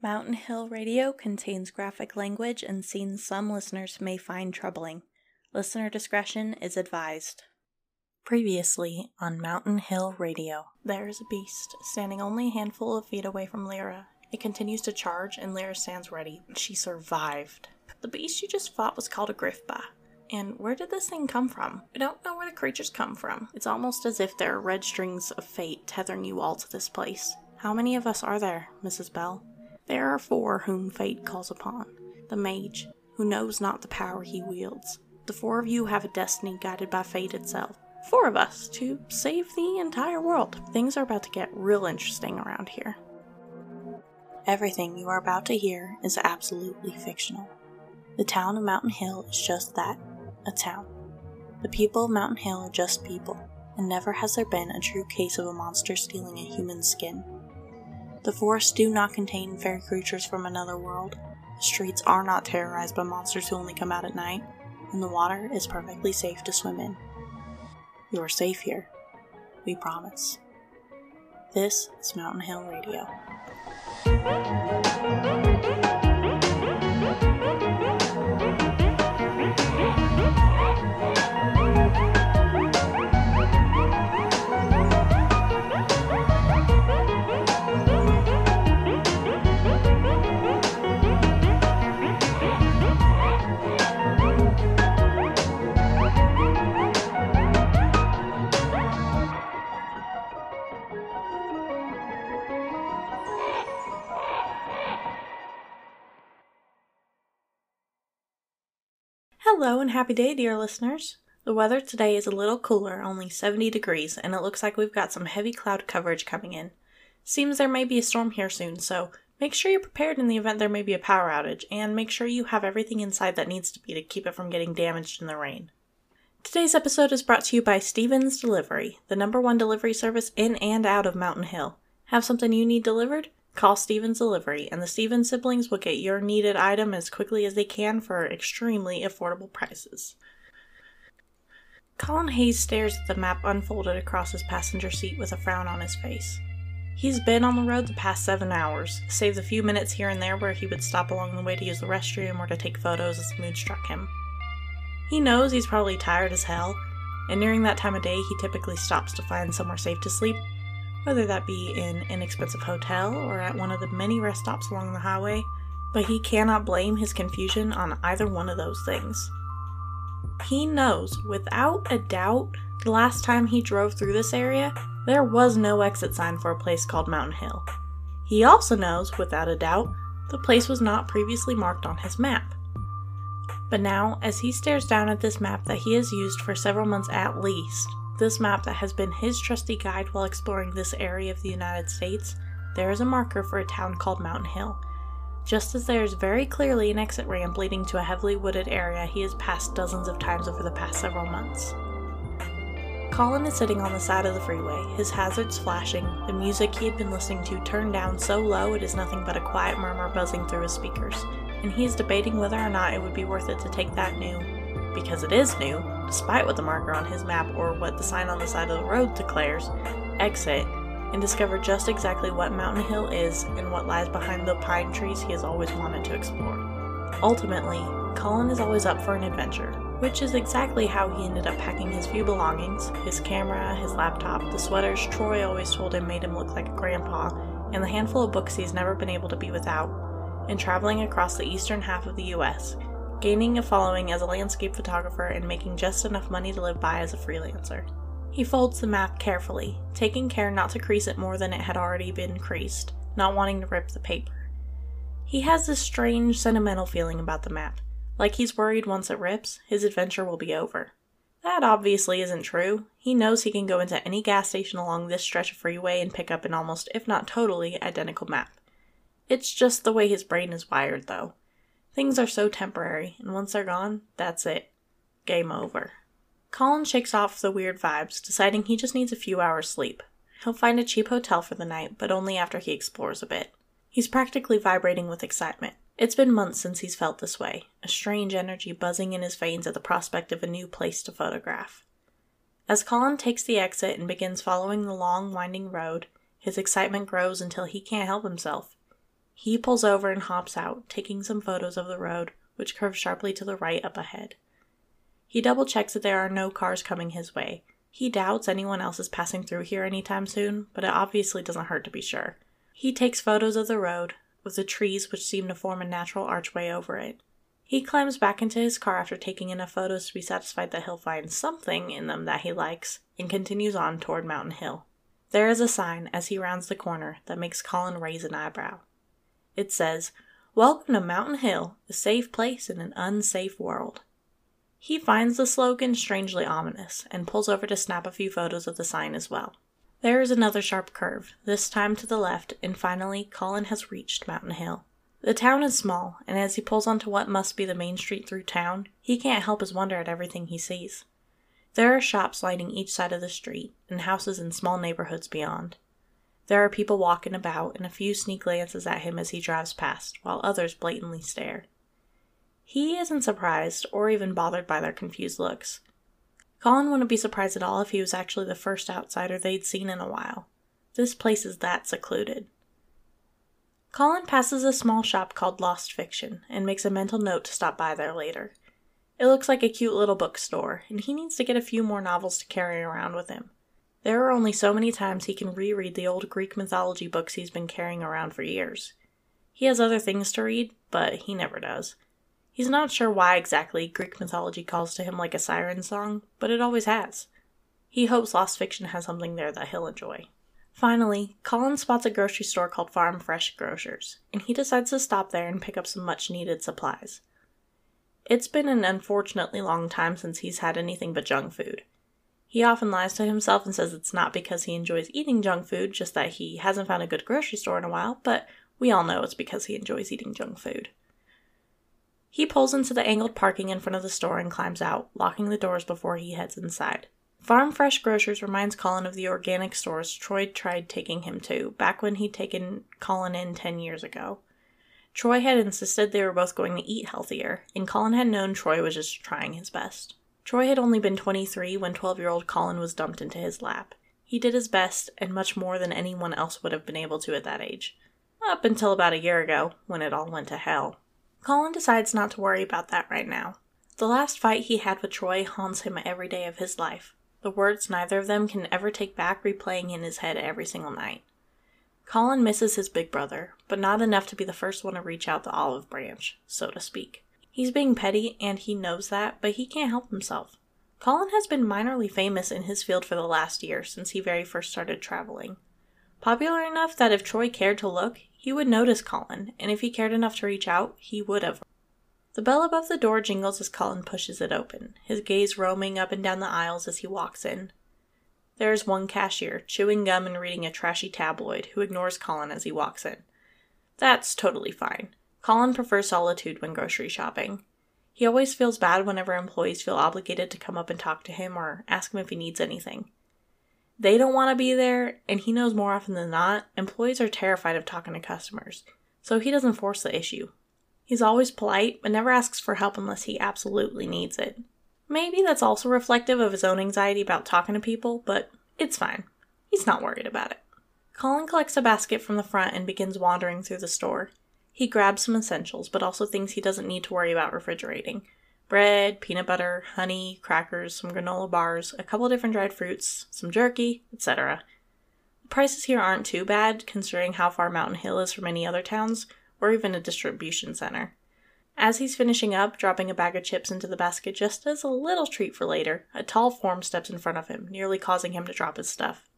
Mountain Hill Radio contains graphic language and scenes some listeners may find troubling. Listener discretion is advised. Previously on Mountain Hill Radio, there is a beast standing only a handful of feet away from Lyra. It continues to charge, and Lyra stands ready. She survived. The beast you just fought was called a Griffba. And where did this thing come from? I don't know where the creatures come from. It's almost as if there are red strings of fate tethering you all to this place. How many of us are there, Mrs. Bell? There are four whom fate calls upon. The mage, who knows not the power he wields. The four of you have a destiny guided by fate itself. Four of us to save the entire world. Things are about to get real interesting around here. Everything you are about to hear is absolutely fictional. The town of Mountain Hill is just that a town. The people of Mountain Hill are just people, and never has there been a true case of a monster stealing a human skin. The forests do not contain fairy creatures from another world. The streets are not terrorized by monsters who only come out at night, and the water is perfectly safe to swim in. You are safe here. We promise. This is Mountain Hill Radio. Hello and happy day, dear listeners. The weather today is a little cooler, only 70 degrees, and it looks like we've got some heavy cloud coverage coming in. Seems there may be a storm here soon, so make sure you're prepared in the event there may be a power outage, and make sure you have everything inside that needs to be to keep it from getting damaged in the rain. Today's episode is brought to you by Stevens Delivery, the number one delivery service in and out of Mountain Hill. Have something you need delivered? Call Stevens Delivery, and the Stevens siblings will get your needed item as quickly as they can for extremely affordable prices. Colin Hayes stares at the map unfolded across his passenger seat with a frown on his face. He's been on the road the past seven hours, save the few minutes here and there where he would stop along the way to use the restroom or to take photos as the mood struck him. He knows he's probably tired as hell, and during that time of day he typically stops to find somewhere safe to sleep whether that be in an expensive hotel or at one of the many rest stops along the highway, but he cannot blame his confusion on either one of those things. He knows, without a doubt, the last time he drove through this area, there was no exit sign for a place called Mountain Hill. He also knows, without a doubt, the place was not previously marked on his map. But now, as he stares down at this map that he has used for several months at least, this map that has been his trusty guide while exploring this area of the United States, there is a marker for a town called Mountain Hill. Just as there is very clearly an exit ramp leading to a heavily wooded area he has passed dozens of times over the past several months. Colin is sitting on the side of the freeway, his hazards flashing, the music he had been listening to turned down so low it is nothing but a quiet murmur buzzing through his speakers, and he is debating whether or not it would be worth it to take that new, because it is new, despite what the marker on his map or what the sign on the side of the road declares, exit and discover just exactly what Mountain Hill is and what lies behind the pine trees he has always wanted to explore. Ultimately, Colin is always up for an adventure, which is exactly how he ended up packing his few belongings his camera, his laptop, the sweaters Troy always told him made him look like a grandpa, and the handful of books he's never been able to be without, and traveling across the eastern half of the US, gaining a following as a landscape photographer and making just enough money to live by as a freelancer. He folds the map carefully, taking care not to crease it more than it had already been creased, not wanting to rip the paper. He has this strange, sentimental feeling about the map, like he's worried once it rips, his adventure will be over. That obviously isn't true. He knows he can go into any gas station along this stretch of freeway and pick up an almost, if not totally, identical map. It's just the way his brain is wired, though. Things are so temporary, and once they're gone, that's it. Game over. Colin shakes off the weird vibes, deciding he just needs a few hours sleep. He'll find a cheap hotel for the night, but only after he explores a bit. He's practically vibrating with excitement. It's been months since he's felt this way, a strange energy buzzing in his veins at the prospect of a new place to photograph. As Colin takes the exit and begins following the long, winding road, his excitement grows until he can't help himself. He pulls over and hops out, taking some photos of the road, which curves sharply to the right up ahead. He double checks that there are no cars coming his way. He doubts anyone else is passing through here anytime soon, but it obviously doesn't hurt to be sure. He takes photos of the road, with the trees which seem to form a natural archway over it. He climbs back into his car after taking enough photos to be satisfied that he'll find something in them that he likes, and continues on toward Mountain Hill. There is a sign as he rounds the corner that makes Colin raise an eyebrow. It says, Welcome to Mountain Hill, a safe place in an unsafe world. He finds the slogan strangely ominous and pulls over to snap a few photos of the sign as well. There is another sharp curve, this time to the left, and finally, Colin has reached Mountain Hill. The town is small, and as he pulls onto what must be the main street through town, he can't help his wonder at everything he sees. There are shops lining each side of the street, and houses in small neighborhoods beyond. There are people walking about, and a few sneak glances at him as he drives past, while others blatantly stare. He isn't surprised or even bothered by their confused looks. Colin wouldn't be surprised at all if he was actually the first outsider they'd seen in a while. This place is that secluded. Colin passes a small shop called Lost Fiction and makes a mental note to stop by there later. It looks like a cute little bookstore, and he needs to get a few more novels to carry around with him. There are only so many times he can reread the old Greek mythology books he's been carrying around for years. He has other things to read, but he never does. He's not sure why exactly Greek mythology calls to him like a siren song, but it always has. He hopes Lost Fiction has something there that he'll enjoy. Finally, Colin spots a grocery store called Farm Fresh Grocers, and he decides to stop there and pick up some much needed supplies. It's been an unfortunately long time since he's had anything but junk food. He often lies to himself and says it's not because he enjoys eating junk food, just that he hasn't found a good grocery store in a while, but we all know it's because he enjoys eating junk food. He pulls into the angled parking in front of the store and climbs out, locking the doors before he heads inside. Farm Fresh Grocers reminds Colin of the organic stores Troy tried taking him to, back when he'd taken Colin in 10 years ago. Troy had insisted they were both going to eat healthier, and Colin had known Troy was just trying his best. Troy had only been 23 when 12 year old Colin was dumped into his lap. He did his best, and much more than anyone else would have been able to at that age. Up until about a year ago, when it all went to hell. Colin decides not to worry about that right now. The last fight he had with Troy haunts him every day of his life. The words neither of them can ever take back replaying in his head every single night. Colin misses his big brother, but not enough to be the first one to reach out the olive branch, so to speak. He's being petty, and he knows that, but he can't help himself. Colin has been minorly famous in his field for the last year since he very first started traveling. Popular enough that if Troy cared to look, he would notice Colin, and if he cared enough to reach out, he would have. The bell above the door jingles as Colin pushes it open, his gaze roaming up and down the aisles as he walks in. There is one cashier, chewing gum and reading a trashy tabloid, who ignores Colin as he walks in. That's totally fine. Colin prefers solitude when grocery shopping. He always feels bad whenever employees feel obligated to come up and talk to him or ask him if he needs anything. They don't want to be there, and he knows more often than not, employees are terrified of talking to customers, so he doesn't force the issue. He's always polite, but never asks for help unless he absolutely needs it. Maybe that's also reflective of his own anxiety about talking to people, but it's fine. He's not worried about it. Colin collects a basket from the front and begins wandering through the store. He grabs some essentials, but also things he doesn't need to worry about refrigerating bread, peanut butter, honey, crackers, some granola bars, a couple different dried fruits, some jerky, etc. The prices here aren't too bad, considering how far Mountain Hill is from any other towns, or even a distribution center. As he's finishing up, dropping a bag of chips into the basket just as a little treat for later, a tall form steps in front of him, nearly causing him to drop his stuff.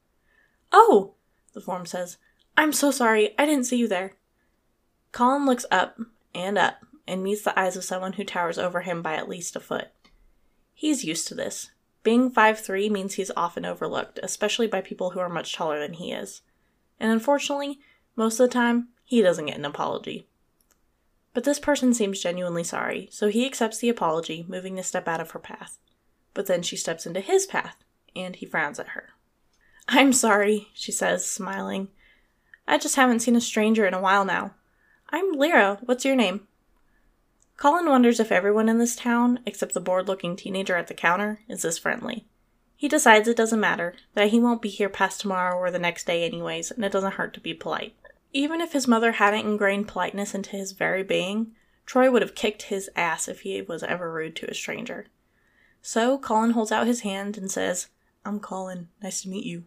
Oh! The form says. I'm so sorry, I didn't see you there. Colin looks up and up and meets the eyes of someone who towers over him by at least a foot. He's used to this. Being five three means he's often overlooked, especially by people who are much taller than he is. And unfortunately, most of the time, he doesn't get an apology. But this person seems genuinely sorry, so he accepts the apology, moving to step out of her path. But then she steps into his path, and he frowns at her. I'm sorry, she says, smiling. I just haven't seen a stranger in a while now. I'm Lyra. What's your name? Colin wonders if everyone in this town, except the bored looking teenager at the counter, is this friendly. He decides it doesn't matter, that he won't be here past tomorrow or the next day anyways, and it doesn't hurt to be polite. Even if his mother hadn't ingrained politeness into his very being, Troy would have kicked his ass if he was ever rude to a stranger. So Colin holds out his hand and says, I'm Colin. Nice to meet you.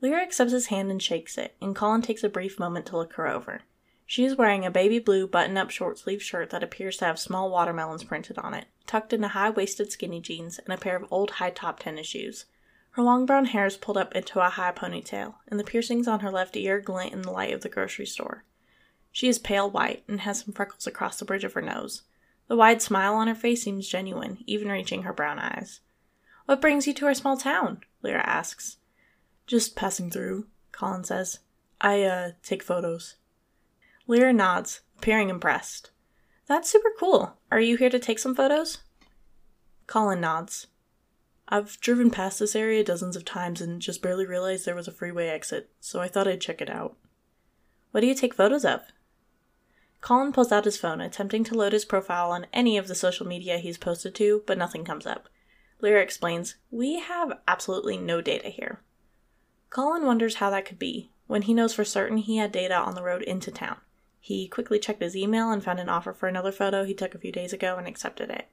Lyra accepts his hand and shakes it, and Colin takes a brief moment to look her over. She is wearing a baby blue button up short sleeve shirt that appears to have small watermelons printed on it, tucked into high waisted skinny jeans and a pair of old high top tennis shoes. Her long brown hair is pulled up into a high ponytail, and the piercings on her left ear glint in the light of the grocery store. She is pale white and has some freckles across the bridge of her nose. The wide smile on her face seems genuine, even reaching her brown eyes. What brings you to our small town? Lyra asks. Just passing through, Colin says. I, uh, take photos. Lyra nods, appearing impressed. That's super cool. Are you here to take some photos? Colin nods. I've driven past this area dozens of times and just barely realized there was a freeway exit, so I thought I'd check it out. What do you take photos of? Colin pulls out his phone, attempting to load his profile on any of the social media he's posted to, but nothing comes up. Lyra explains, We have absolutely no data here. Colin wonders how that could be, when he knows for certain he had data on the road into town. He quickly checked his email and found an offer for another photo he took a few days ago and accepted it.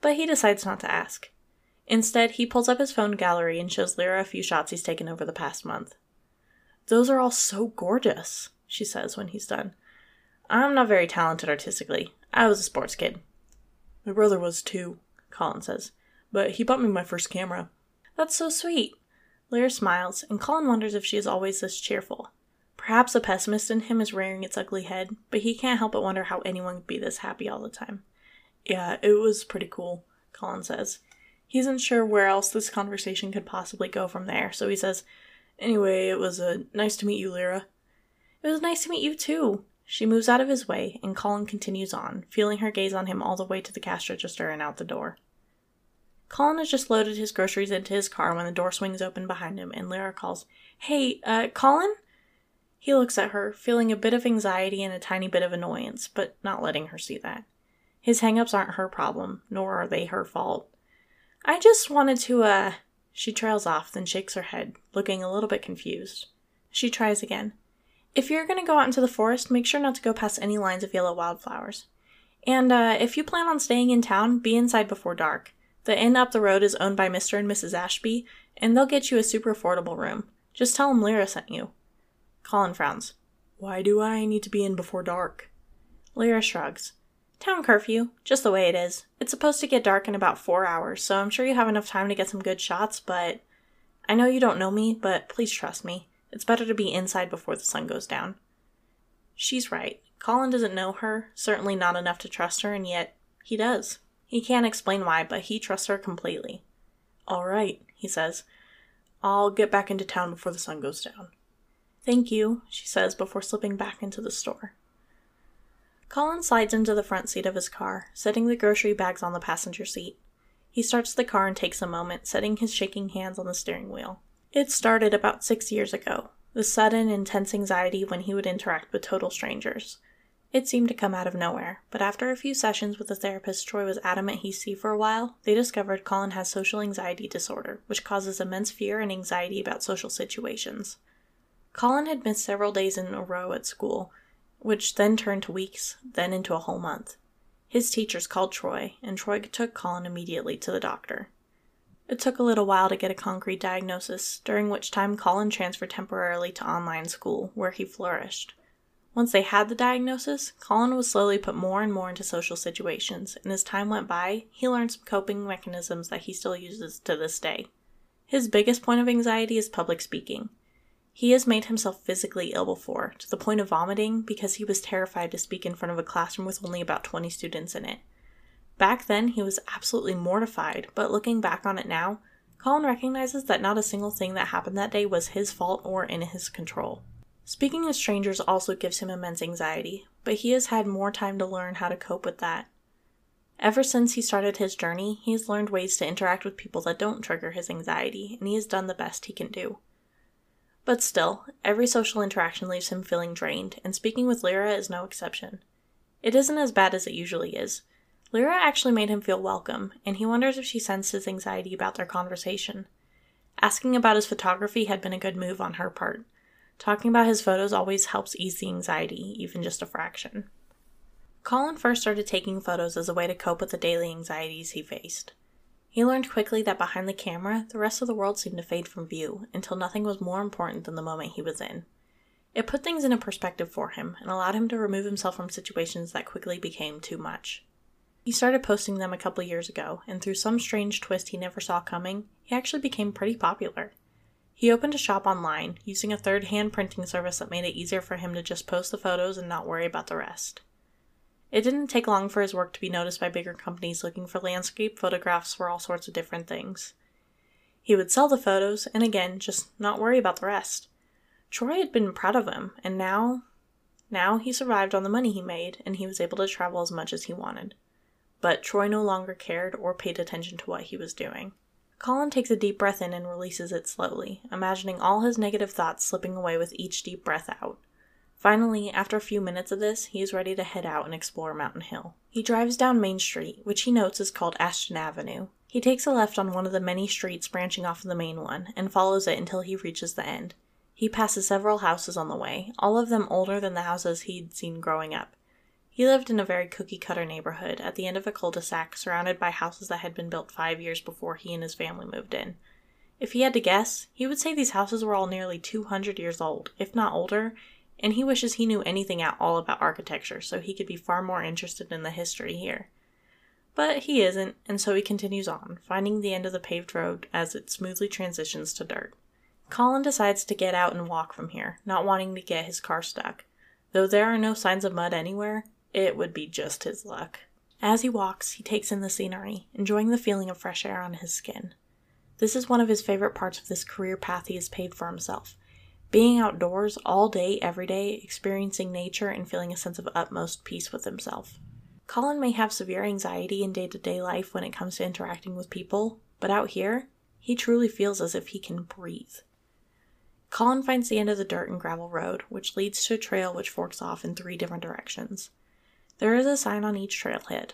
But he decides not to ask. Instead, he pulls up his phone gallery and shows Lyra a few shots he's taken over the past month. Those are all so gorgeous, she says when he's done. I'm not very talented artistically. I was a sports kid. My brother was too, Colin says but he bought me my first camera. That's so sweet. Lyra smiles, and Colin wonders if she is always this cheerful. Perhaps the pessimist in him is rearing its ugly head, but he can't help but wonder how anyone could be this happy all the time. Yeah, it was pretty cool, Colin says. He isn't sure where else this conversation could possibly go from there, so he says, Anyway, it was uh, nice to meet you, Lyra. It was nice to meet you too. She moves out of his way, and Colin continues on, feeling her gaze on him all the way to the cash register and out the door. Colin has just loaded his groceries into his car when the door swings open behind him and Lyra calls, Hey, uh, Colin? He looks at her, feeling a bit of anxiety and a tiny bit of annoyance, but not letting her see that. His hangups aren't her problem, nor are they her fault. I just wanted to, uh. She trails off, then shakes her head, looking a little bit confused. She tries again. If you're gonna go out into the forest, make sure not to go past any lines of yellow wildflowers. And, uh, if you plan on staying in town, be inside before dark. The inn up the road is owned by Mr. and Mrs. Ashby, and they'll get you a super affordable room. Just tell them Lyra sent you. Colin frowns. Why do I need to be in before dark? Lyra shrugs. Town curfew, just the way it is. It's supposed to get dark in about four hours, so I'm sure you have enough time to get some good shots, but. I know you don't know me, but please trust me. It's better to be inside before the sun goes down. She's right. Colin doesn't know her, certainly not enough to trust her, and yet he does. He can't explain why, but he trusts her completely. All right, he says. I'll get back into town before the sun goes down. Thank you, she says before slipping back into the store. Colin slides into the front seat of his car, setting the grocery bags on the passenger seat. He starts the car and takes a moment, setting his shaking hands on the steering wheel. It started about six years ago, the sudden, intense anxiety when he would interact with total strangers. It seemed to come out of nowhere, but after a few sessions with the therapist Troy was adamant he see for a while, they discovered Colin has social anxiety disorder, which causes immense fear and anxiety about social situations. Colin had missed several days in a row at school, which then turned to weeks, then into a whole month. His teachers called Troy, and Troy took Colin immediately to the doctor. It took a little while to get a concrete diagnosis, during which time Colin transferred temporarily to online school, where he flourished. Once they had the diagnosis, Colin was slowly put more and more into social situations, and as time went by, he learned some coping mechanisms that he still uses to this day. His biggest point of anxiety is public speaking. He has made himself physically ill before, to the point of vomiting, because he was terrified to speak in front of a classroom with only about 20 students in it. Back then, he was absolutely mortified, but looking back on it now, Colin recognizes that not a single thing that happened that day was his fault or in his control. Speaking to strangers also gives him immense anxiety, but he has had more time to learn how to cope with that. Ever since he started his journey, he has learned ways to interact with people that don't trigger his anxiety, and he has done the best he can do. But still, every social interaction leaves him feeling drained, and speaking with Lyra is no exception. It isn't as bad as it usually is. Lyra actually made him feel welcome, and he wonders if she sensed his anxiety about their conversation. Asking about his photography had been a good move on her part. Talking about his photos always helps ease the anxiety, even just a fraction. Colin first started taking photos as a way to cope with the daily anxieties he faced. He learned quickly that behind the camera, the rest of the world seemed to fade from view until nothing was more important than the moment he was in. It put things in a perspective for him and allowed him to remove himself from situations that quickly became too much. He started posting them a couple years ago, and through some strange twist he never saw coming, he actually became pretty popular. He opened a shop online, using a third hand printing service that made it easier for him to just post the photos and not worry about the rest. It didn't take long for his work to be noticed by bigger companies looking for landscape photographs for all sorts of different things. He would sell the photos and again just not worry about the rest. Troy had been proud of him, and now now he survived on the money he made and he was able to travel as much as he wanted. But Troy no longer cared or paid attention to what he was doing. Colin takes a deep breath in and releases it slowly, imagining all his negative thoughts slipping away with each deep breath out. Finally, after a few minutes of this, he is ready to head out and explore Mountain Hill. He drives down Main Street, which he notes is called Ashton Avenue. He takes a left on one of the many streets branching off of the main one and follows it until he reaches the end. He passes several houses on the way, all of them older than the houses he'd seen growing up. He lived in a very cookie cutter neighborhood at the end of a cul de sac surrounded by houses that had been built five years before he and his family moved in. If he had to guess, he would say these houses were all nearly 200 years old, if not older, and he wishes he knew anything at all about architecture so he could be far more interested in the history here. But he isn't, and so he continues on, finding the end of the paved road as it smoothly transitions to dirt. Colin decides to get out and walk from here, not wanting to get his car stuck. Though there are no signs of mud anywhere, it would be just his luck. As he walks, he takes in the scenery, enjoying the feeling of fresh air on his skin. This is one of his favorite parts of this career path he has paved for himself, being outdoors all day, every day, experiencing nature, and feeling a sense of utmost peace with himself. Colin may have severe anxiety in day to day life when it comes to interacting with people, but out here, he truly feels as if he can breathe. Colin finds the end of the dirt and gravel road, which leads to a trail which forks off in three different directions. There is a sign on each trailhead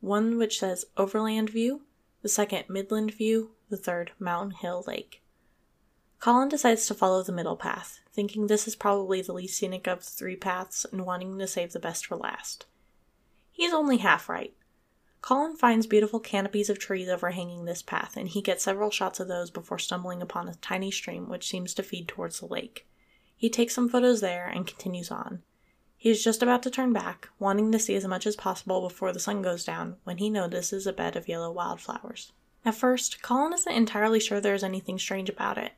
one which says Overland View, the second Midland View, the third Mountain Hill Lake. Colin decides to follow the middle path, thinking this is probably the least scenic of the three paths and wanting to save the best for last. He's only half right. Colin finds beautiful canopies of trees overhanging this path, and he gets several shots of those before stumbling upon a tiny stream which seems to feed towards the lake. He takes some photos there and continues on. He is just about to turn back, wanting to see as much as possible before the sun goes down, when he notices a bed of yellow wildflowers. At first, Colin isn't entirely sure there is anything strange about it.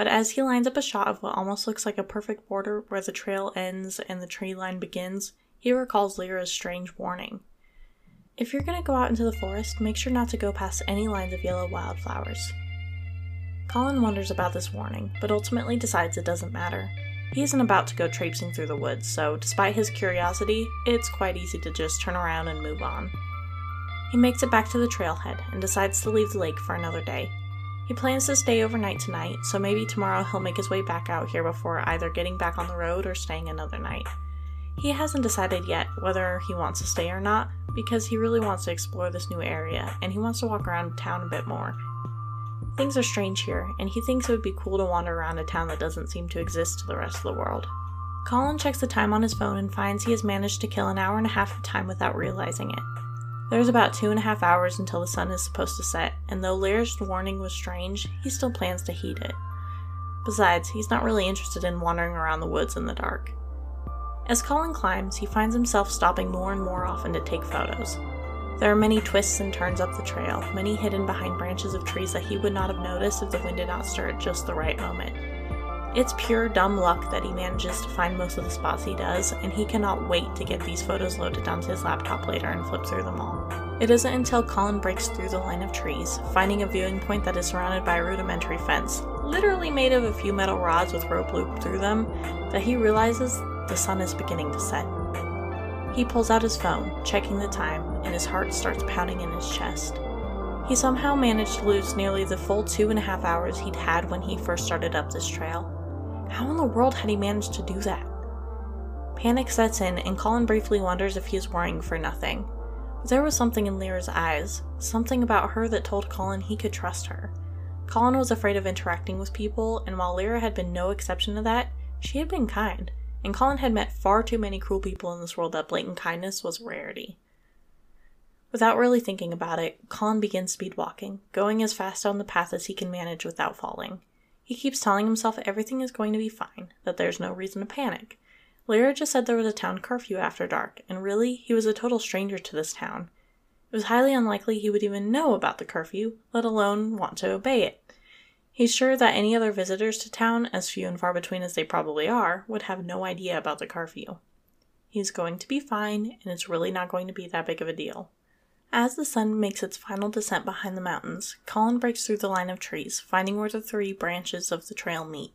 But as he lines up a shot of what almost looks like a perfect border where the trail ends and the tree line begins, he recalls Lyra's strange warning. If you're going to go out into the forest, make sure not to go past any lines of yellow wildflowers. Colin wonders about this warning, but ultimately decides it doesn't matter. He isn't about to go traipsing through the woods, so despite his curiosity, it's quite easy to just turn around and move on. He makes it back to the trailhead and decides to leave the lake for another day, he plans to stay overnight tonight, so maybe tomorrow he'll make his way back out here before either getting back on the road or staying another night. He hasn't decided yet whether he wants to stay or not, because he really wants to explore this new area and he wants to walk around town a bit more. Things are strange here, and he thinks it would be cool to wander around a town that doesn't seem to exist to the rest of the world. Colin checks the time on his phone and finds he has managed to kill an hour and a half of time without realizing it. There's about two and a half hours until the sun is supposed to set, and though Lyra's warning was strange, he still plans to heed it. Besides, he's not really interested in wandering around the woods in the dark. As Colin climbs, he finds himself stopping more and more often to take photos. There are many twists and turns up the trail, many hidden behind branches of trees that he would not have noticed if the wind did not stir at just the right moment. It's pure dumb luck that he manages to find most of the spots he does, and he cannot wait to get these photos loaded onto his laptop later and flip through them all. It isn't until Colin breaks through the line of trees, finding a viewing point that is surrounded by a rudimentary fence, literally made of a few metal rods with rope looped through them, that he realizes the sun is beginning to set. He pulls out his phone, checking the time, and his heart starts pounding in his chest. He somehow managed to lose nearly the full two and a half hours he'd had when he first started up this trail. How in the world had he managed to do that? Panic sets in, and Colin briefly wonders if he is worrying for nothing. But there was something in Lyra's eyes, something about her that told Colin he could trust her. Colin was afraid of interacting with people, and while Lyra had been no exception to that, She had been kind, and Colin had met far too many cruel people in this world that blatant kindness was a rarity. Without really thinking about it, Colin begins speed walking, going as fast down the path as he can manage without falling. He keeps telling himself everything is going to be fine, that there's no reason to panic. Lyra just said there was a town curfew after dark, and really, he was a total stranger to this town. It was highly unlikely he would even know about the curfew, let alone want to obey it. He's sure that any other visitors to town, as few and far between as they probably are, would have no idea about the curfew. He's going to be fine, and it's really not going to be that big of a deal. As the sun makes its final descent behind the mountains, Colin breaks through the line of trees, finding where the three branches of the trail meet.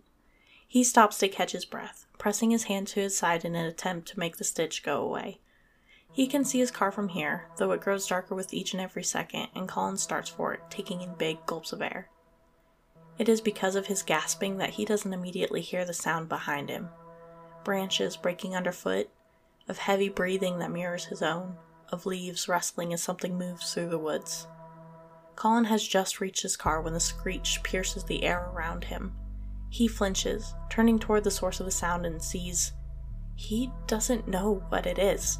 He stops to catch his breath, pressing his hand to his side in an attempt to make the stitch go away. He can see his car from here, though it grows darker with each and every second, and Colin starts for it, taking in big gulps of air. It is because of his gasping that he doesn't immediately hear the sound behind him branches breaking underfoot, of heavy breathing that mirrors his own, of leaves rustling as something moves through the woods. Colin has just reached his car when the screech pierces the air around him. He flinches, turning toward the source of the sound, and sees. He doesn't know what it is.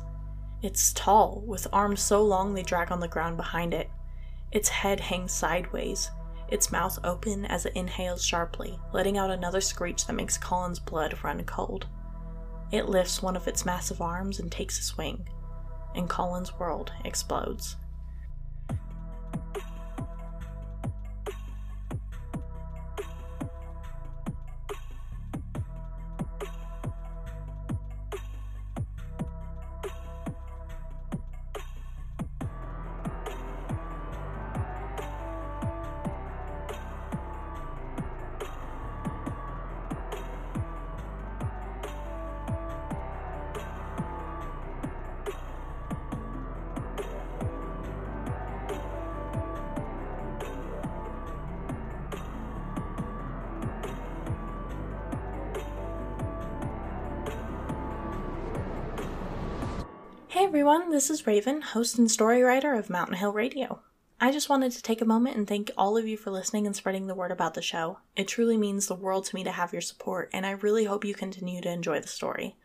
It's tall, with arms so long they drag on the ground behind it. Its head hangs sideways, its mouth open as it inhales sharply, letting out another screech that makes Colin's blood run cold. It lifts one of its massive arms and takes a swing, and Colin's world explodes. Everyone, this is Raven, host and story writer of Mountain Hill Radio. I just wanted to take a moment and thank all of you for listening and spreading the word about the show. It truly means the world to me to have your support, and I really hope you continue to enjoy the story.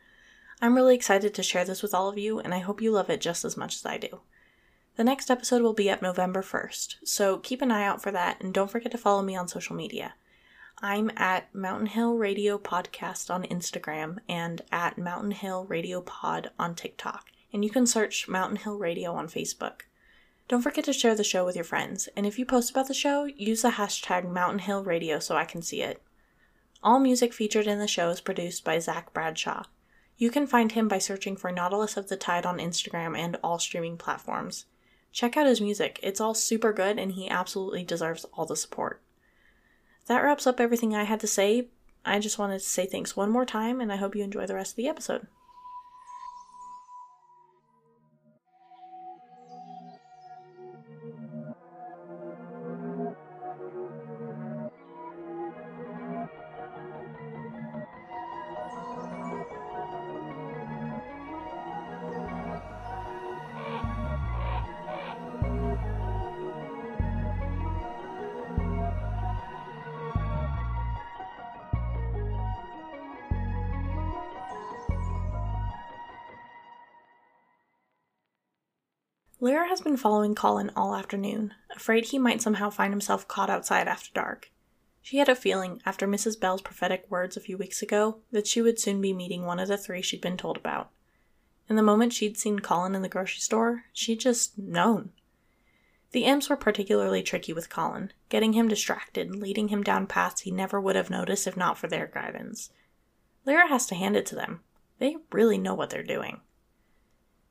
I'm really excited to share this with all of you, and I hope you love it just as much as I do. The next episode will be up November 1st, so keep an eye out for that, and don't forget to follow me on social media. I'm at Mountain Hill Radio Podcast on Instagram and at Mountain Hill Radio Pod on TikTok and you can search Mountain Hill Radio on Facebook. Don't forget to share the show with your friends, and if you post about the show, use the hashtag Mountain Hill Radio so I can see it. All music featured in the show is produced by Zach Bradshaw. You can find him by searching for Nautilus of the Tide on Instagram and all streaming platforms. Check out his music, it's all super good, and he absolutely deserves all the support. That wraps up everything I had to say. I just wanted to say thanks one more time, and I hope you enjoy the rest of the episode. Has been following Colin all afternoon, afraid he might somehow find himself caught outside after dark. She had a feeling, after Mrs. Bell's prophetic words a few weeks ago, that she would soon be meeting one of the three she'd been told about. And the moment she'd seen Colin in the grocery store, she'd just known. The imps were particularly tricky with Colin, getting him distracted and leading him down paths he never would have noticed if not for their guidance. Lyra has to hand it to them. They really know what they're doing.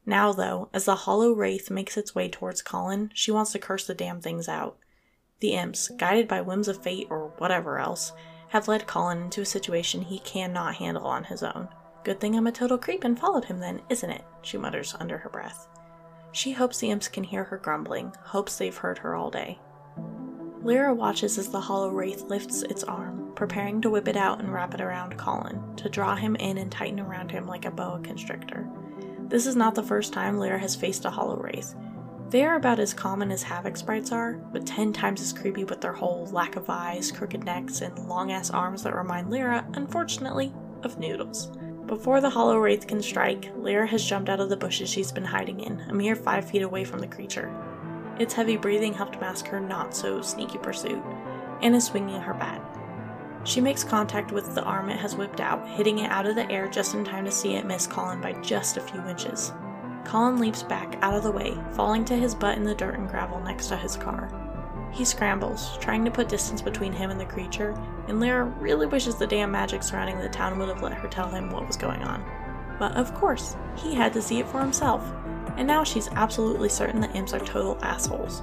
Now, though, as the hollow wraith makes its way towards Colin, she wants to curse the damn things out. The imps, guided by whims of fate or whatever else, have led Colin into a situation he cannot handle on his own. Good thing I'm a total creep and followed him then, isn't it? she mutters under her breath. She hopes the imps can hear her grumbling, hopes they've heard her all day. Lyra watches as the hollow wraith lifts its arm, preparing to whip it out and wrap it around Colin, to draw him in and tighten around him like a boa constrictor. This is not the first time Lyra has faced a hollow wraith. They are about as common as havoc sprites are, but ten times as creepy with their whole lack of eyes, crooked necks, and long ass arms that remind Lyra, unfortunately, of noodles. Before the hollow wraith can strike, Lyra has jumped out of the bushes she's been hiding in, a mere five feet away from the creature. Its heavy breathing helped mask her not so sneaky pursuit, and is swinging her bat. She makes contact with the arm it has whipped out, hitting it out of the air just in time to see it miss Colin by just a few inches. Colin leaps back out of the way, falling to his butt in the dirt and gravel next to his car. He scrambles, trying to put distance between him and the creature, and Lyra really wishes the damn magic surrounding the town would have let her tell him what was going on. But of course, he had to see it for himself, and now she's absolutely certain the imps are total assholes.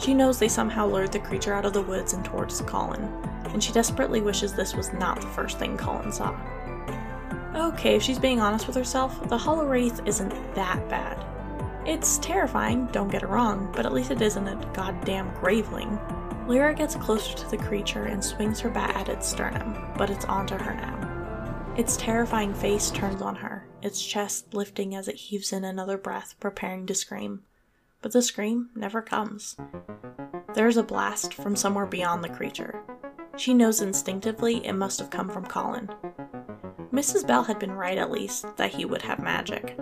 She knows they somehow lured the creature out of the woods and towards Colin, and she desperately wishes this was not the first thing Colin saw. Okay, if she's being honest with herself, the Hollow Wraith isn't that bad. It's terrifying, don't get it wrong, but at least it isn't a goddamn graveling. Lyra gets closer to the creature and swings her bat at its sternum, but it's onto her now. Its terrifying face turns on her, its chest lifting as it heaves in another breath, preparing to scream. But the scream never comes. There's a blast from somewhere beyond the creature. She knows instinctively it must have come from Colin. Mrs. Bell had been right at least that he would have magic.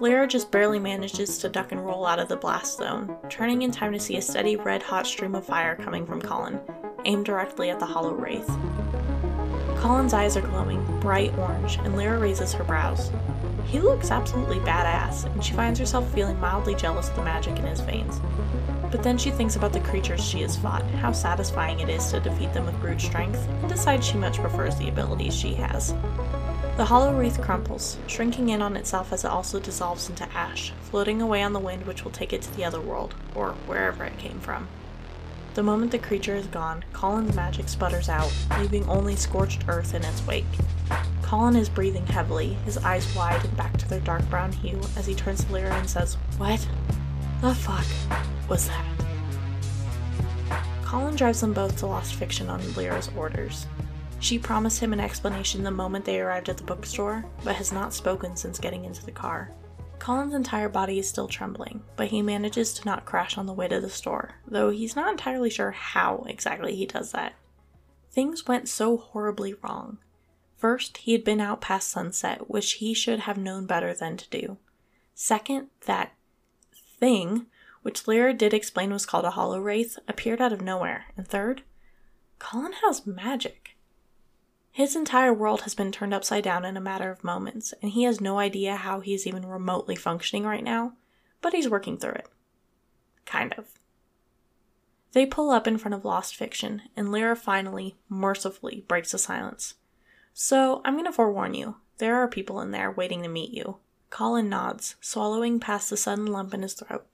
Lyra just barely manages to duck and roll out of the blast zone, turning in time to see a steady red hot stream of fire coming from Colin, aimed directly at the hollow wraith. Colin's eyes are glowing, bright orange, and Lyra raises her brows. He looks absolutely badass, and she finds herself feeling mildly jealous of the magic in his veins. But then she thinks about the creatures she has fought, how satisfying it is to defeat them with brute strength, and decides she much prefers the abilities she has. The hollow wraith crumples, shrinking in on itself as it also dissolves into ash, floating away on the wind which will take it to the other world, or wherever it came from. The moment the creature is gone, Colin's magic sputters out, leaving only scorched earth in its wake. Colin is breathing heavily, his eyes wide and back to their dark brown hue, as he turns to Lyra and says, What the fuck was that? Colin drives them both to Lost Fiction on Lyra's orders, she promised him an explanation the moment they arrived at the bookstore, but has not spoken since getting into the car. Colin's entire body is still trembling, but he manages to not crash on the way to the store, though he's not entirely sure how exactly he does that. Things went so horribly wrong. First, he had been out past sunset, which he should have known better than to do. Second, that thing, which Lyra did explain was called a hollow wraith, appeared out of nowhere. And third, Colin has magic. His entire world has been turned upside down in a matter of moments, and he has no idea how he is even remotely functioning right now, but he's working through it. Kind of. They pull up in front of Lost Fiction, and Lyra finally, mercifully, breaks the silence. So, I'm gonna forewarn you, there are people in there waiting to meet you. Colin nods, swallowing past the sudden lump in his throat.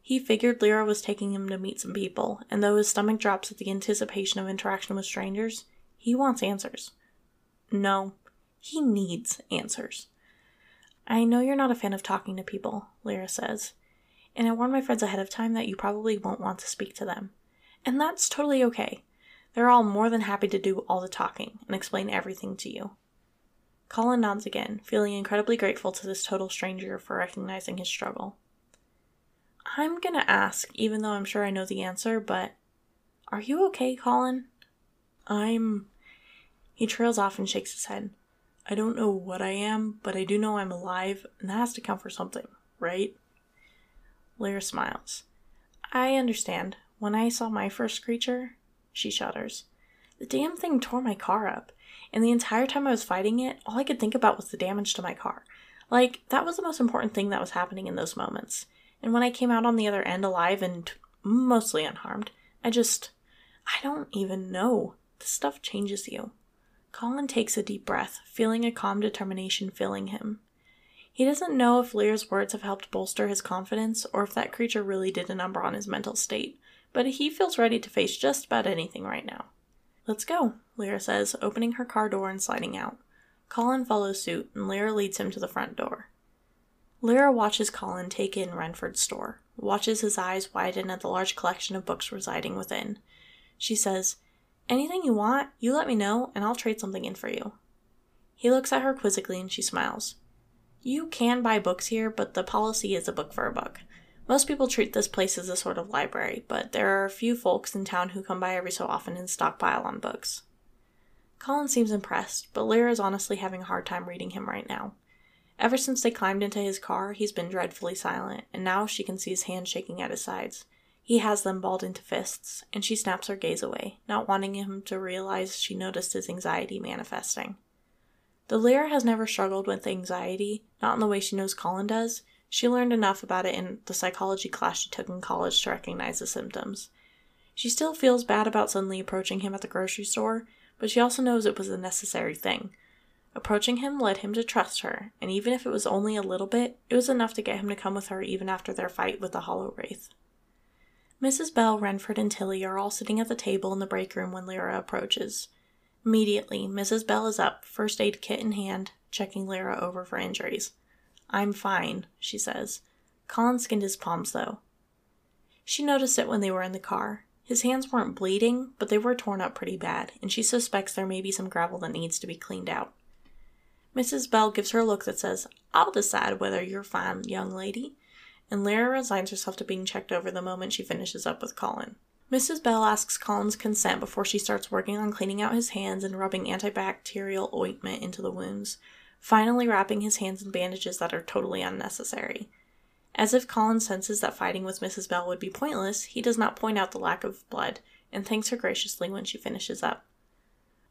He figured Lyra was taking him to meet some people, and though his stomach drops at the anticipation of interaction with strangers, he wants answers. No, he needs answers. I know you're not a fan of talking to people, Lyra says, and I warned my friends ahead of time that you probably won't want to speak to them. And that's totally okay. They're all more than happy to do all the talking and explain everything to you. Colin nods again, feeling incredibly grateful to this total stranger for recognizing his struggle. I'm gonna ask, even though I'm sure I know the answer, but are you okay, Colin? I'm he trails off and shakes his head. I don't know what I am, but I do know I'm alive, and that has to count for something, right? Lyra smiles. I understand. When I saw my first creature, she shudders. The damn thing tore my car up, and the entire time I was fighting it, all I could think about was the damage to my car. Like, that was the most important thing that was happening in those moments. And when I came out on the other end alive and mostly unharmed, I just. I don't even know. This stuff changes you. Colin takes a deep breath, feeling a calm determination filling him. He doesn't know if Lyra's words have helped bolster his confidence or if that creature really did a number on his mental state, but he feels ready to face just about anything right now. Let's go, Lyra says, opening her car door and sliding out. Colin follows suit, and Lyra leads him to the front door. Lyra watches Colin take in Renford's store, watches his eyes widen at the large collection of books residing within. She says, Anything you want, you let me know, and I'll trade something in for you. He looks at her quizzically and she smiles. You can buy books here, but the policy is a book for a buck. Most people treat this place as a sort of library, but there are a few folks in town who come by every so often and stockpile on books. Colin seems impressed, but Lyra is honestly having a hard time reading him right now. Ever since they climbed into his car, he's been dreadfully silent, and now she can see his hands shaking at his sides. He has them balled into fists, and she snaps her gaze away, not wanting him to realize she noticed his anxiety manifesting. The Lyra has never struggled with anxiety, not in the way she knows Colin does, she learned enough about it in the psychology class she took in college to recognize the symptoms. She still feels bad about suddenly approaching him at the grocery store, but she also knows it was a necessary thing. Approaching him led him to trust her, and even if it was only a little bit, it was enough to get him to come with her even after their fight with the Hollow Wraith. Mrs. Bell, Renford, and Tilly are all sitting at the table in the break room when Lyra approaches. Immediately, Mrs. Bell is up, first aid kit in hand, checking Lyra over for injuries. I'm fine, she says. Colin skinned his palms, though. She noticed it when they were in the car. His hands weren't bleeding, but they were torn up pretty bad, and she suspects there may be some gravel that needs to be cleaned out. Mrs. Bell gives her a look that says, I'll decide whether you're fine, young lady and Lyra resigns herself to being checked over the moment she finishes up with Colin. Mrs. Bell asks Colin's consent before she starts working on cleaning out his hands and rubbing antibacterial ointment into the wounds, finally wrapping his hands in bandages that are totally unnecessary. As if Colin senses that fighting with Mrs. Bell would be pointless, he does not point out the lack of blood and thanks her graciously when she finishes up.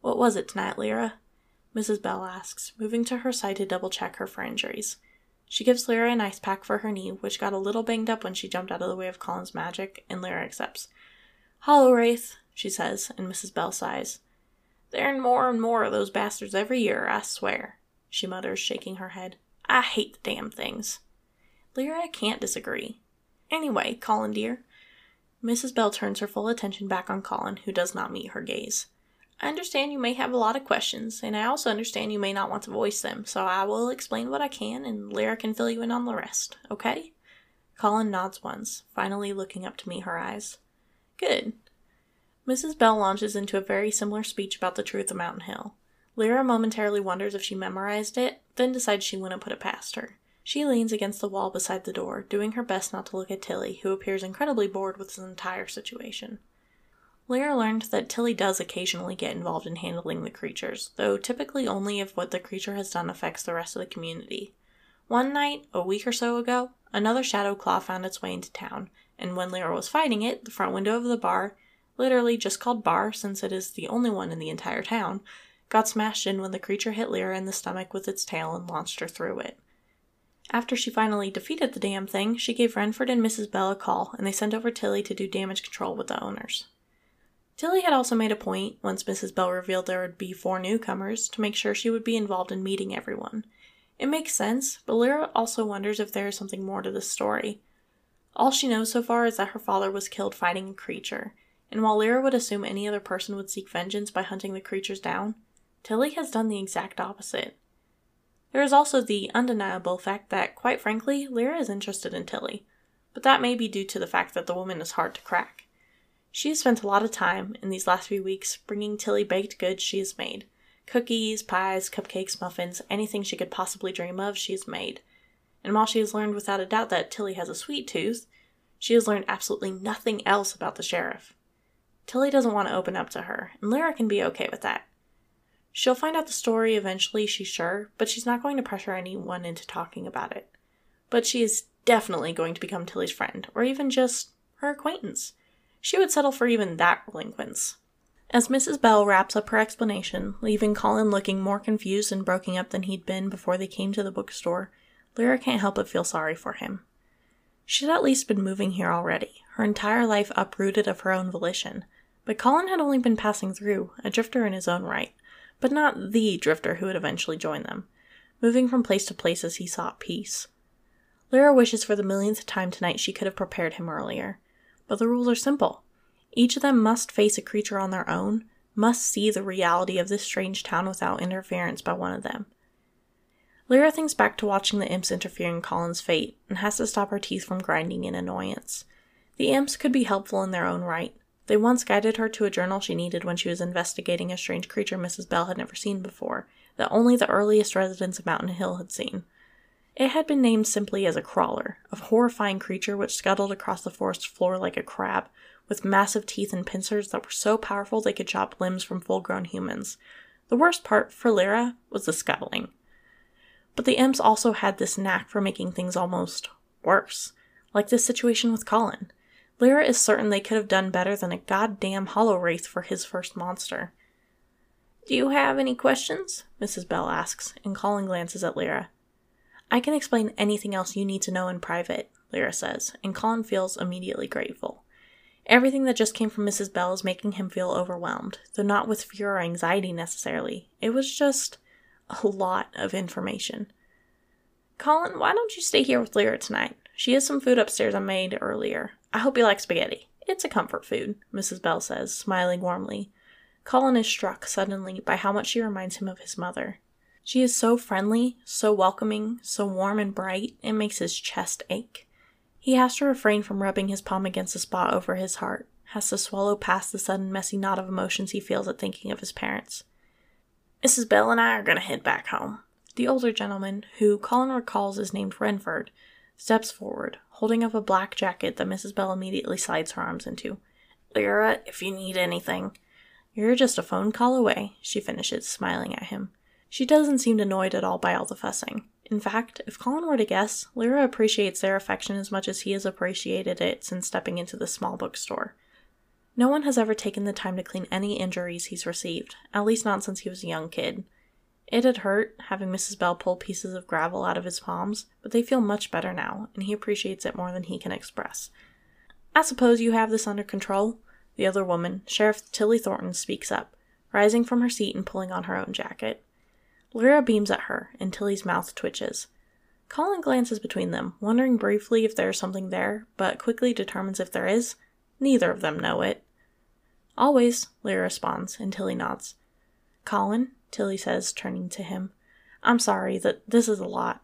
What was it tonight, Lyra? Mrs. Bell asks, moving to her side to double check her for injuries. She gives Lyra an ice pack for her knee, which got a little banged up when she jumped out of the way of Colin's magic, and Lyra accepts. Hollow Wraith, she says, and Mrs. Bell sighs. There'n more and more of those bastards every year, I swear, she mutters, shaking her head. I hate the damn things. Lyra can't disagree. Anyway, Colin dear. Mrs. Bell turns her full attention back on Colin, who does not meet her gaze. I understand you may have a lot of questions, and I also understand you may not want to voice them, so I will explain what I can, and Lyra can fill you in on the rest, okay? Colin nods once, finally looking up to meet her eyes. Good. Mrs. Bell launches into a very similar speech about the truth of Mountain Hill. Lyra momentarily wonders if she memorized it, then decides she wouldn't put it past her. She leans against the wall beside the door, doing her best not to look at Tilly, who appears incredibly bored with the entire situation. Lyra learned that Tilly does occasionally get involved in handling the creatures, though typically only if what the creature has done affects the rest of the community. One night, a week or so ago, another shadow claw found its way into town, and when Lyra was fighting it, the front window of the bar, literally just called bar since it is the only one in the entire town, got smashed in when the creature hit Lyra in the stomach with its tail and launched her through it. After she finally defeated the damn thing, she gave Renford and Mrs. Bell a call, and they sent over Tilly to do damage control with the owners. Tilly had also made a point, once Mrs. Bell revealed there would be four newcomers, to make sure she would be involved in meeting everyone. It makes sense, but Lyra also wonders if there is something more to this story. All she knows so far is that her father was killed fighting a creature, and while Lyra would assume any other person would seek vengeance by hunting the creatures down, Tilly has done the exact opposite. There is also the undeniable fact that, quite frankly, Lyra is interested in Tilly, but that may be due to the fact that the woman is hard to crack. She has spent a lot of time in these last few weeks bringing Tilly baked goods she has made cookies, pies, cupcakes, muffins, anything she could possibly dream of, she has made. And while she has learned without a doubt that Tilly has a sweet tooth, she has learned absolutely nothing else about the sheriff. Tilly doesn't want to open up to her, and Lyra can be okay with that. She'll find out the story eventually, she's sure, but she's not going to pressure anyone into talking about it. But she is definitely going to become Tilly's friend, or even just her acquaintance she would settle for even that relinquence. As Mrs. Bell wraps up her explanation, leaving Colin looking more confused and broken up than he'd been before they came to the bookstore, Lyra can't help but feel sorry for him. She'd at least been moving here already, her entire life uprooted of her own volition, but Colin had only been passing through, a drifter in his own right, but not the drifter who would eventually join them, moving from place to place as he sought peace. Lyra wishes for the millionth time tonight she could have prepared him earlier. But the rules are simple. Each of them must face a creature on their own, must see the reality of this strange town without interference by one of them. Lyra thinks back to watching the imps interfere in Colin's fate and has to stop her teeth from grinding in annoyance. The imps could be helpful in their own right. They once guided her to a journal she needed when she was investigating a strange creature Mrs. Bell had never seen before, that only the earliest residents of Mountain Hill had seen. It had been named simply as a crawler, a horrifying creature which scuttled across the forest floor like a crab, with massive teeth and pincers that were so powerful they could chop limbs from full grown humans, The worst part for Lyra was the scuttling. But the imps also had this knack for making things almost worse, like this situation with Colin. Lyra is certain they could have done better than a goddamn hollow wraith for his first monster. Do you have any questions? Mrs. Bell asks, and Colin glances at Lyra. I can explain anything else you need to know in private, Lyra says, and Colin feels immediately grateful. Everything that just came from Mrs. Bell is making him feel overwhelmed, though not with fear or anxiety necessarily. It was just a lot of information. Colin, why don't you stay here with Lyra tonight? She has some food upstairs I made earlier. I hope you like spaghetti. It's a comfort food, Mrs. Bell says, smiling warmly. Colin is struck suddenly by how much she reminds him of his mother. She is so friendly, so welcoming, so warm and bright, it makes his chest ache. He has to refrain from rubbing his palm against the spot over his heart, has to swallow past the sudden messy knot of emotions he feels at thinking of his parents. Mrs. Bell and I are going to head back home. The older gentleman, who Colin recalls is named Renford, steps forward, holding up a black jacket that Mrs. Bell immediately slides her arms into. Lyra, if you need anything. You're just a phone call away, she finishes, smiling at him. She doesn't seem annoyed at all by all the fussing. In fact, if Colin were to guess, Lyra appreciates their affection as much as he has appreciated it since stepping into the small bookstore. No one has ever taken the time to clean any injuries he's received, at least not since he was a young kid. It had hurt, having Mrs. Bell pull pieces of gravel out of his palms, but they feel much better now, and he appreciates it more than he can express. I suppose you have this under control? The other woman, Sheriff Tilly Thornton, speaks up, rising from her seat and pulling on her own jacket. Lyra beams at her, and Tilly's mouth twitches. Colin glances between them, wondering briefly if there is something there, but quickly determines if there is. Neither of them know it. Always, Lyra responds, and Tilly nods. Colin, Tilly says, turning to him. I'm sorry that this is a lot.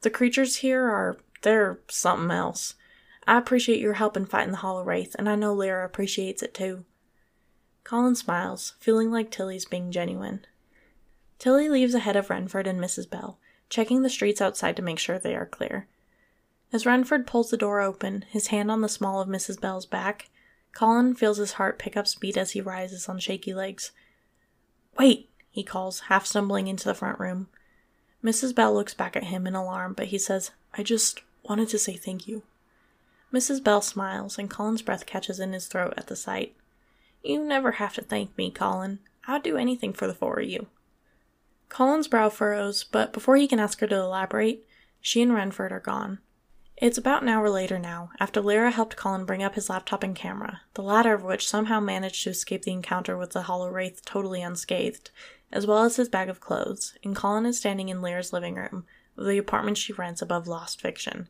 The creatures here are. they're something else. I appreciate your help in fighting the Hollow Wraith, and I know Lyra appreciates it too. Colin smiles, feeling like Tilly's being genuine. Tilly leaves ahead of Renford and Mrs. Bell, checking the streets outside to make sure they are clear. As Renford pulls the door open, his hand on the small of Mrs. Bell's back, Colin feels his heart pick up speed as he rises on shaky legs. Wait! he calls, half stumbling into the front room. Mrs. Bell looks back at him in alarm, but he says, I just wanted to say thank you. Mrs. Bell smiles, and Colin's breath catches in his throat at the sight. You never have to thank me, Colin. I'd do anything for the four of you. Colin's brow furrows, but before he can ask her to elaborate, she and Renford are gone. It's about an hour later now, after Lyra helped Colin bring up his laptop and camera, the latter of which somehow managed to escape the encounter with the Hollow Wraith totally unscathed, as well as his bag of clothes, and Colin is standing in Lyra's living room, the apartment she rents above Lost Fiction.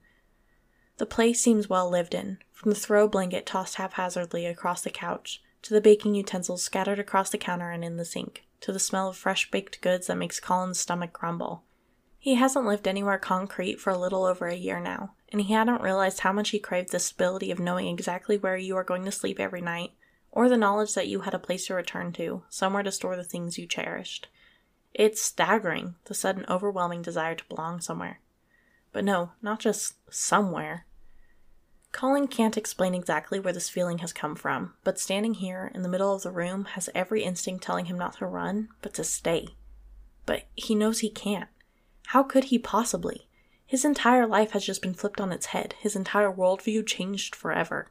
The place seems well lived in, from the throw blanket tossed haphazardly across the couch, to the baking utensils scattered across the counter and in the sink, to the smell of fresh baked goods that makes Colin's stomach grumble. He hasn't lived anywhere concrete for a little over a year now, and he hadn't realized how much he craved the stability of knowing exactly where you are going to sleep every night, or the knowledge that you had a place to return to, somewhere to store the things you cherished. It's staggering, the sudden overwhelming desire to belong somewhere. But no, not just somewhere. Colin can't explain exactly where this feeling has come from, but standing here in the middle of the room has every instinct telling him not to run, but to stay. But he knows he can't. How could he possibly? His entire life has just been flipped on its head, his entire worldview changed forever.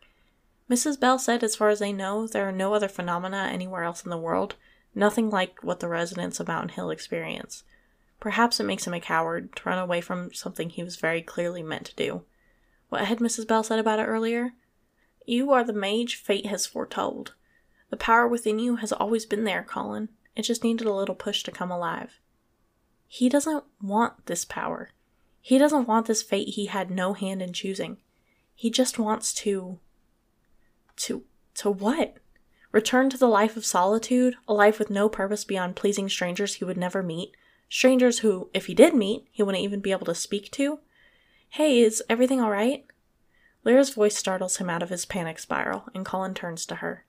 Mrs. Bell said, as far as they know, there are no other phenomena anywhere else in the world, nothing like what the residents of Mountain Hill experience. Perhaps it makes him a coward to run away from something he was very clearly meant to do. What had Mrs. Bell said about it earlier? You are the mage fate has foretold. The power within you has always been there, Colin. It just needed a little push to come alive. He doesn't want this power. He doesn't want this fate he had no hand in choosing. He just wants to to to what? Return to the life of solitude, a life with no purpose beyond pleasing strangers he would never meet, strangers who, if he did meet, he wouldn't even be able to speak to? Hey, is everything all right? Lyra's voice startles him out of his panic spiral, and Colin turns to her.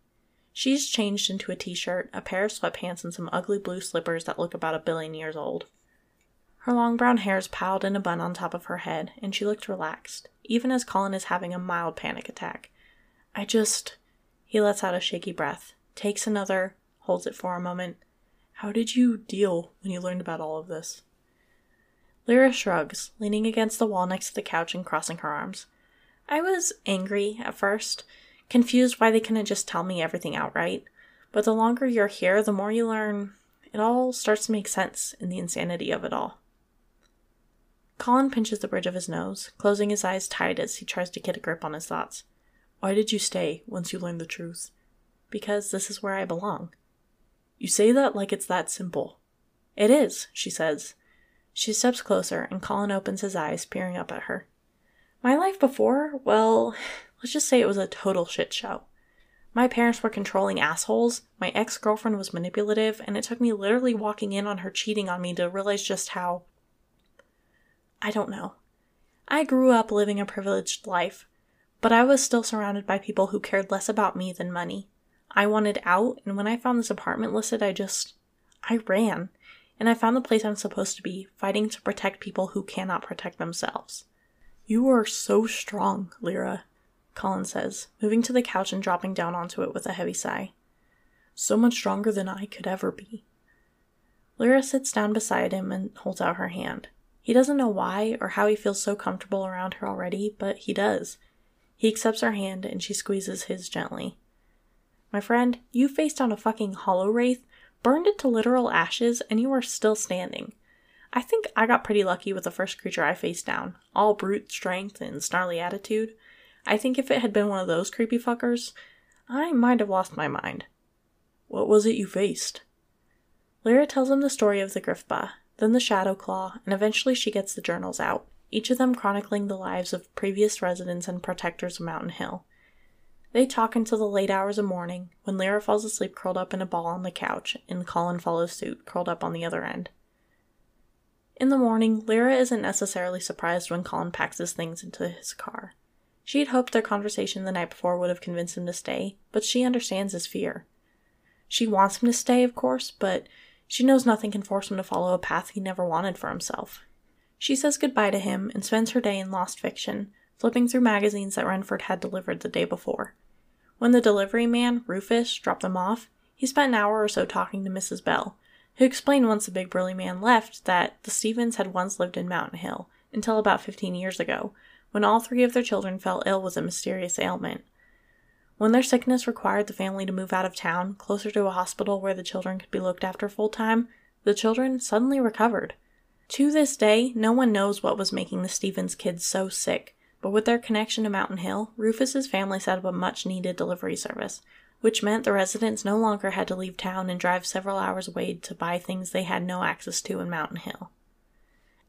She's changed into a t shirt, a pair of sweatpants, and some ugly blue slippers that look about a billion years old. Her long brown hair is piled in a bun on top of her head, and she looked relaxed, even as Colin is having a mild panic attack. I just. He lets out a shaky breath, takes another, holds it for a moment. How did you deal when you learned about all of this? Lyra shrugs, leaning against the wall next to the couch and crossing her arms. I was angry at first, confused why they couldn't just tell me everything outright. But the longer you're here, the more you learn. It all starts to make sense in the insanity of it all. Colin pinches the bridge of his nose, closing his eyes tight as he tries to get a grip on his thoughts. Why did you stay once you learned the truth? Because this is where I belong. You say that like it's that simple. It is, she says. She steps closer, and Colin opens his eyes, peering up at her. My life before, well, let's just say it was a total shit show. My parents were controlling assholes, my ex girlfriend was manipulative, and it took me literally walking in on her cheating on me to realize just how. I don't know. I grew up living a privileged life, but I was still surrounded by people who cared less about me than money. I wanted out, and when I found this apartment listed, I just. I ran. And I found the place I'm supposed to be, fighting to protect people who cannot protect themselves. You are so strong, Lyra, Colin says, moving to the couch and dropping down onto it with a heavy sigh. So much stronger than I could ever be. Lyra sits down beside him and holds out her hand. He doesn't know why or how he feels so comfortable around her already, but he does. He accepts her hand and she squeezes his gently. My friend, you faced down a fucking hollow wraith, burned it to literal ashes, and you are still standing. I think I got pretty lucky with the first creature I faced down, all brute strength and snarly attitude. I think if it had been one of those creepy fuckers, I might have lost my mind. What was it you faced? Lyra tells him the story of the Griffba, then the Shadow Claw, and eventually she gets the journals out, each of them chronicling the lives of previous residents and protectors of Mountain Hill. They talk until the late hours of morning, when Lyra falls asleep curled up in a ball on the couch, and Colin follows suit, curled up on the other end. In the morning, Lyra isn't necessarily surprised when Colin packs his things into his car. She had hoped their conversation the night before would have convinced him to stay, but she understands his fear. She wants him to stay, of course, but she knows nothing can force him to follow a path he never wanted for himself. She says goodbye to him and spends her day in Lost Fiction, flipping through magazines that Renford had delivered the day before. When the delivery man, Rufus, dropped them off, he spent an hour or so talking to Mrs. Bell, who explained once the big burly man left that the Stevens had once lived in Mountain Hill until about 15 years ago, when all three of their children fell ill with a mysterious ailment. When their sickness required the family to move out of town, closer to a hospital where the children could be looked after full time, the children suddenly recovered. To this day, no one knows what was making the Stevens kids so sick, but with their connection to Mountain Hill, Rufus's family set up a much needed delivery service, which meant the residents no longer had to leave town and drive several hours away to buy things they had no access to in Mountain Hill.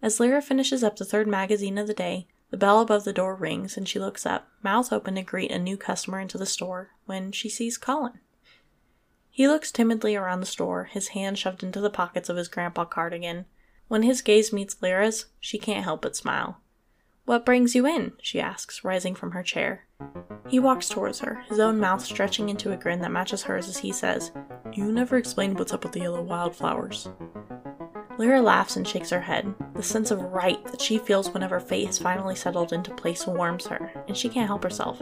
As Lyra finishes up the third magazine of the day, the bell above the door rings and she looks up, mouth open to greet a new customer into the store, when she sees Colin. He looks timidly around the store, his hands shoved into the pockets of his grandpa cardigan. When his gaze meets Lyra's, she can't help but smile. What brings you in? she asks, rising from her chair. He walks towards her, his own mouth stretching into a grin that matches hers as he says, You never explained what's up with the yellow wildflowers. Lyra laughs and shakes her head. The sense of right that she feels whenever fate has finally settled into place warms her, and she can't help herself.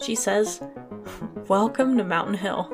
She says, Welcome to Mountain Hill.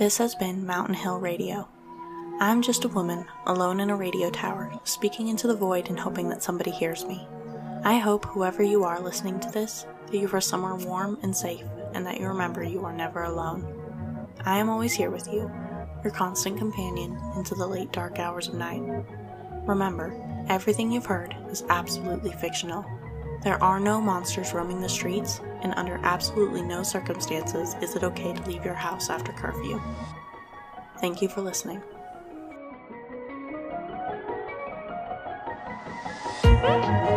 This has been Mountain Hill Radio. I'm just a woman, alone in a radio tower, speaking into the void and hoping that somebody hears me. I hope whoever you are listening to this, that you are somewhere warm and safe, and that you remember you are never alone. I am always here with you, your constant companion into the late dark hours of night. Remember, everything you've heard is absolutely fictional. There are no monsters roaming the streets, and under absolutely no circumstances is it okay to leave your house after curfew. Thank you for listening. Thank you.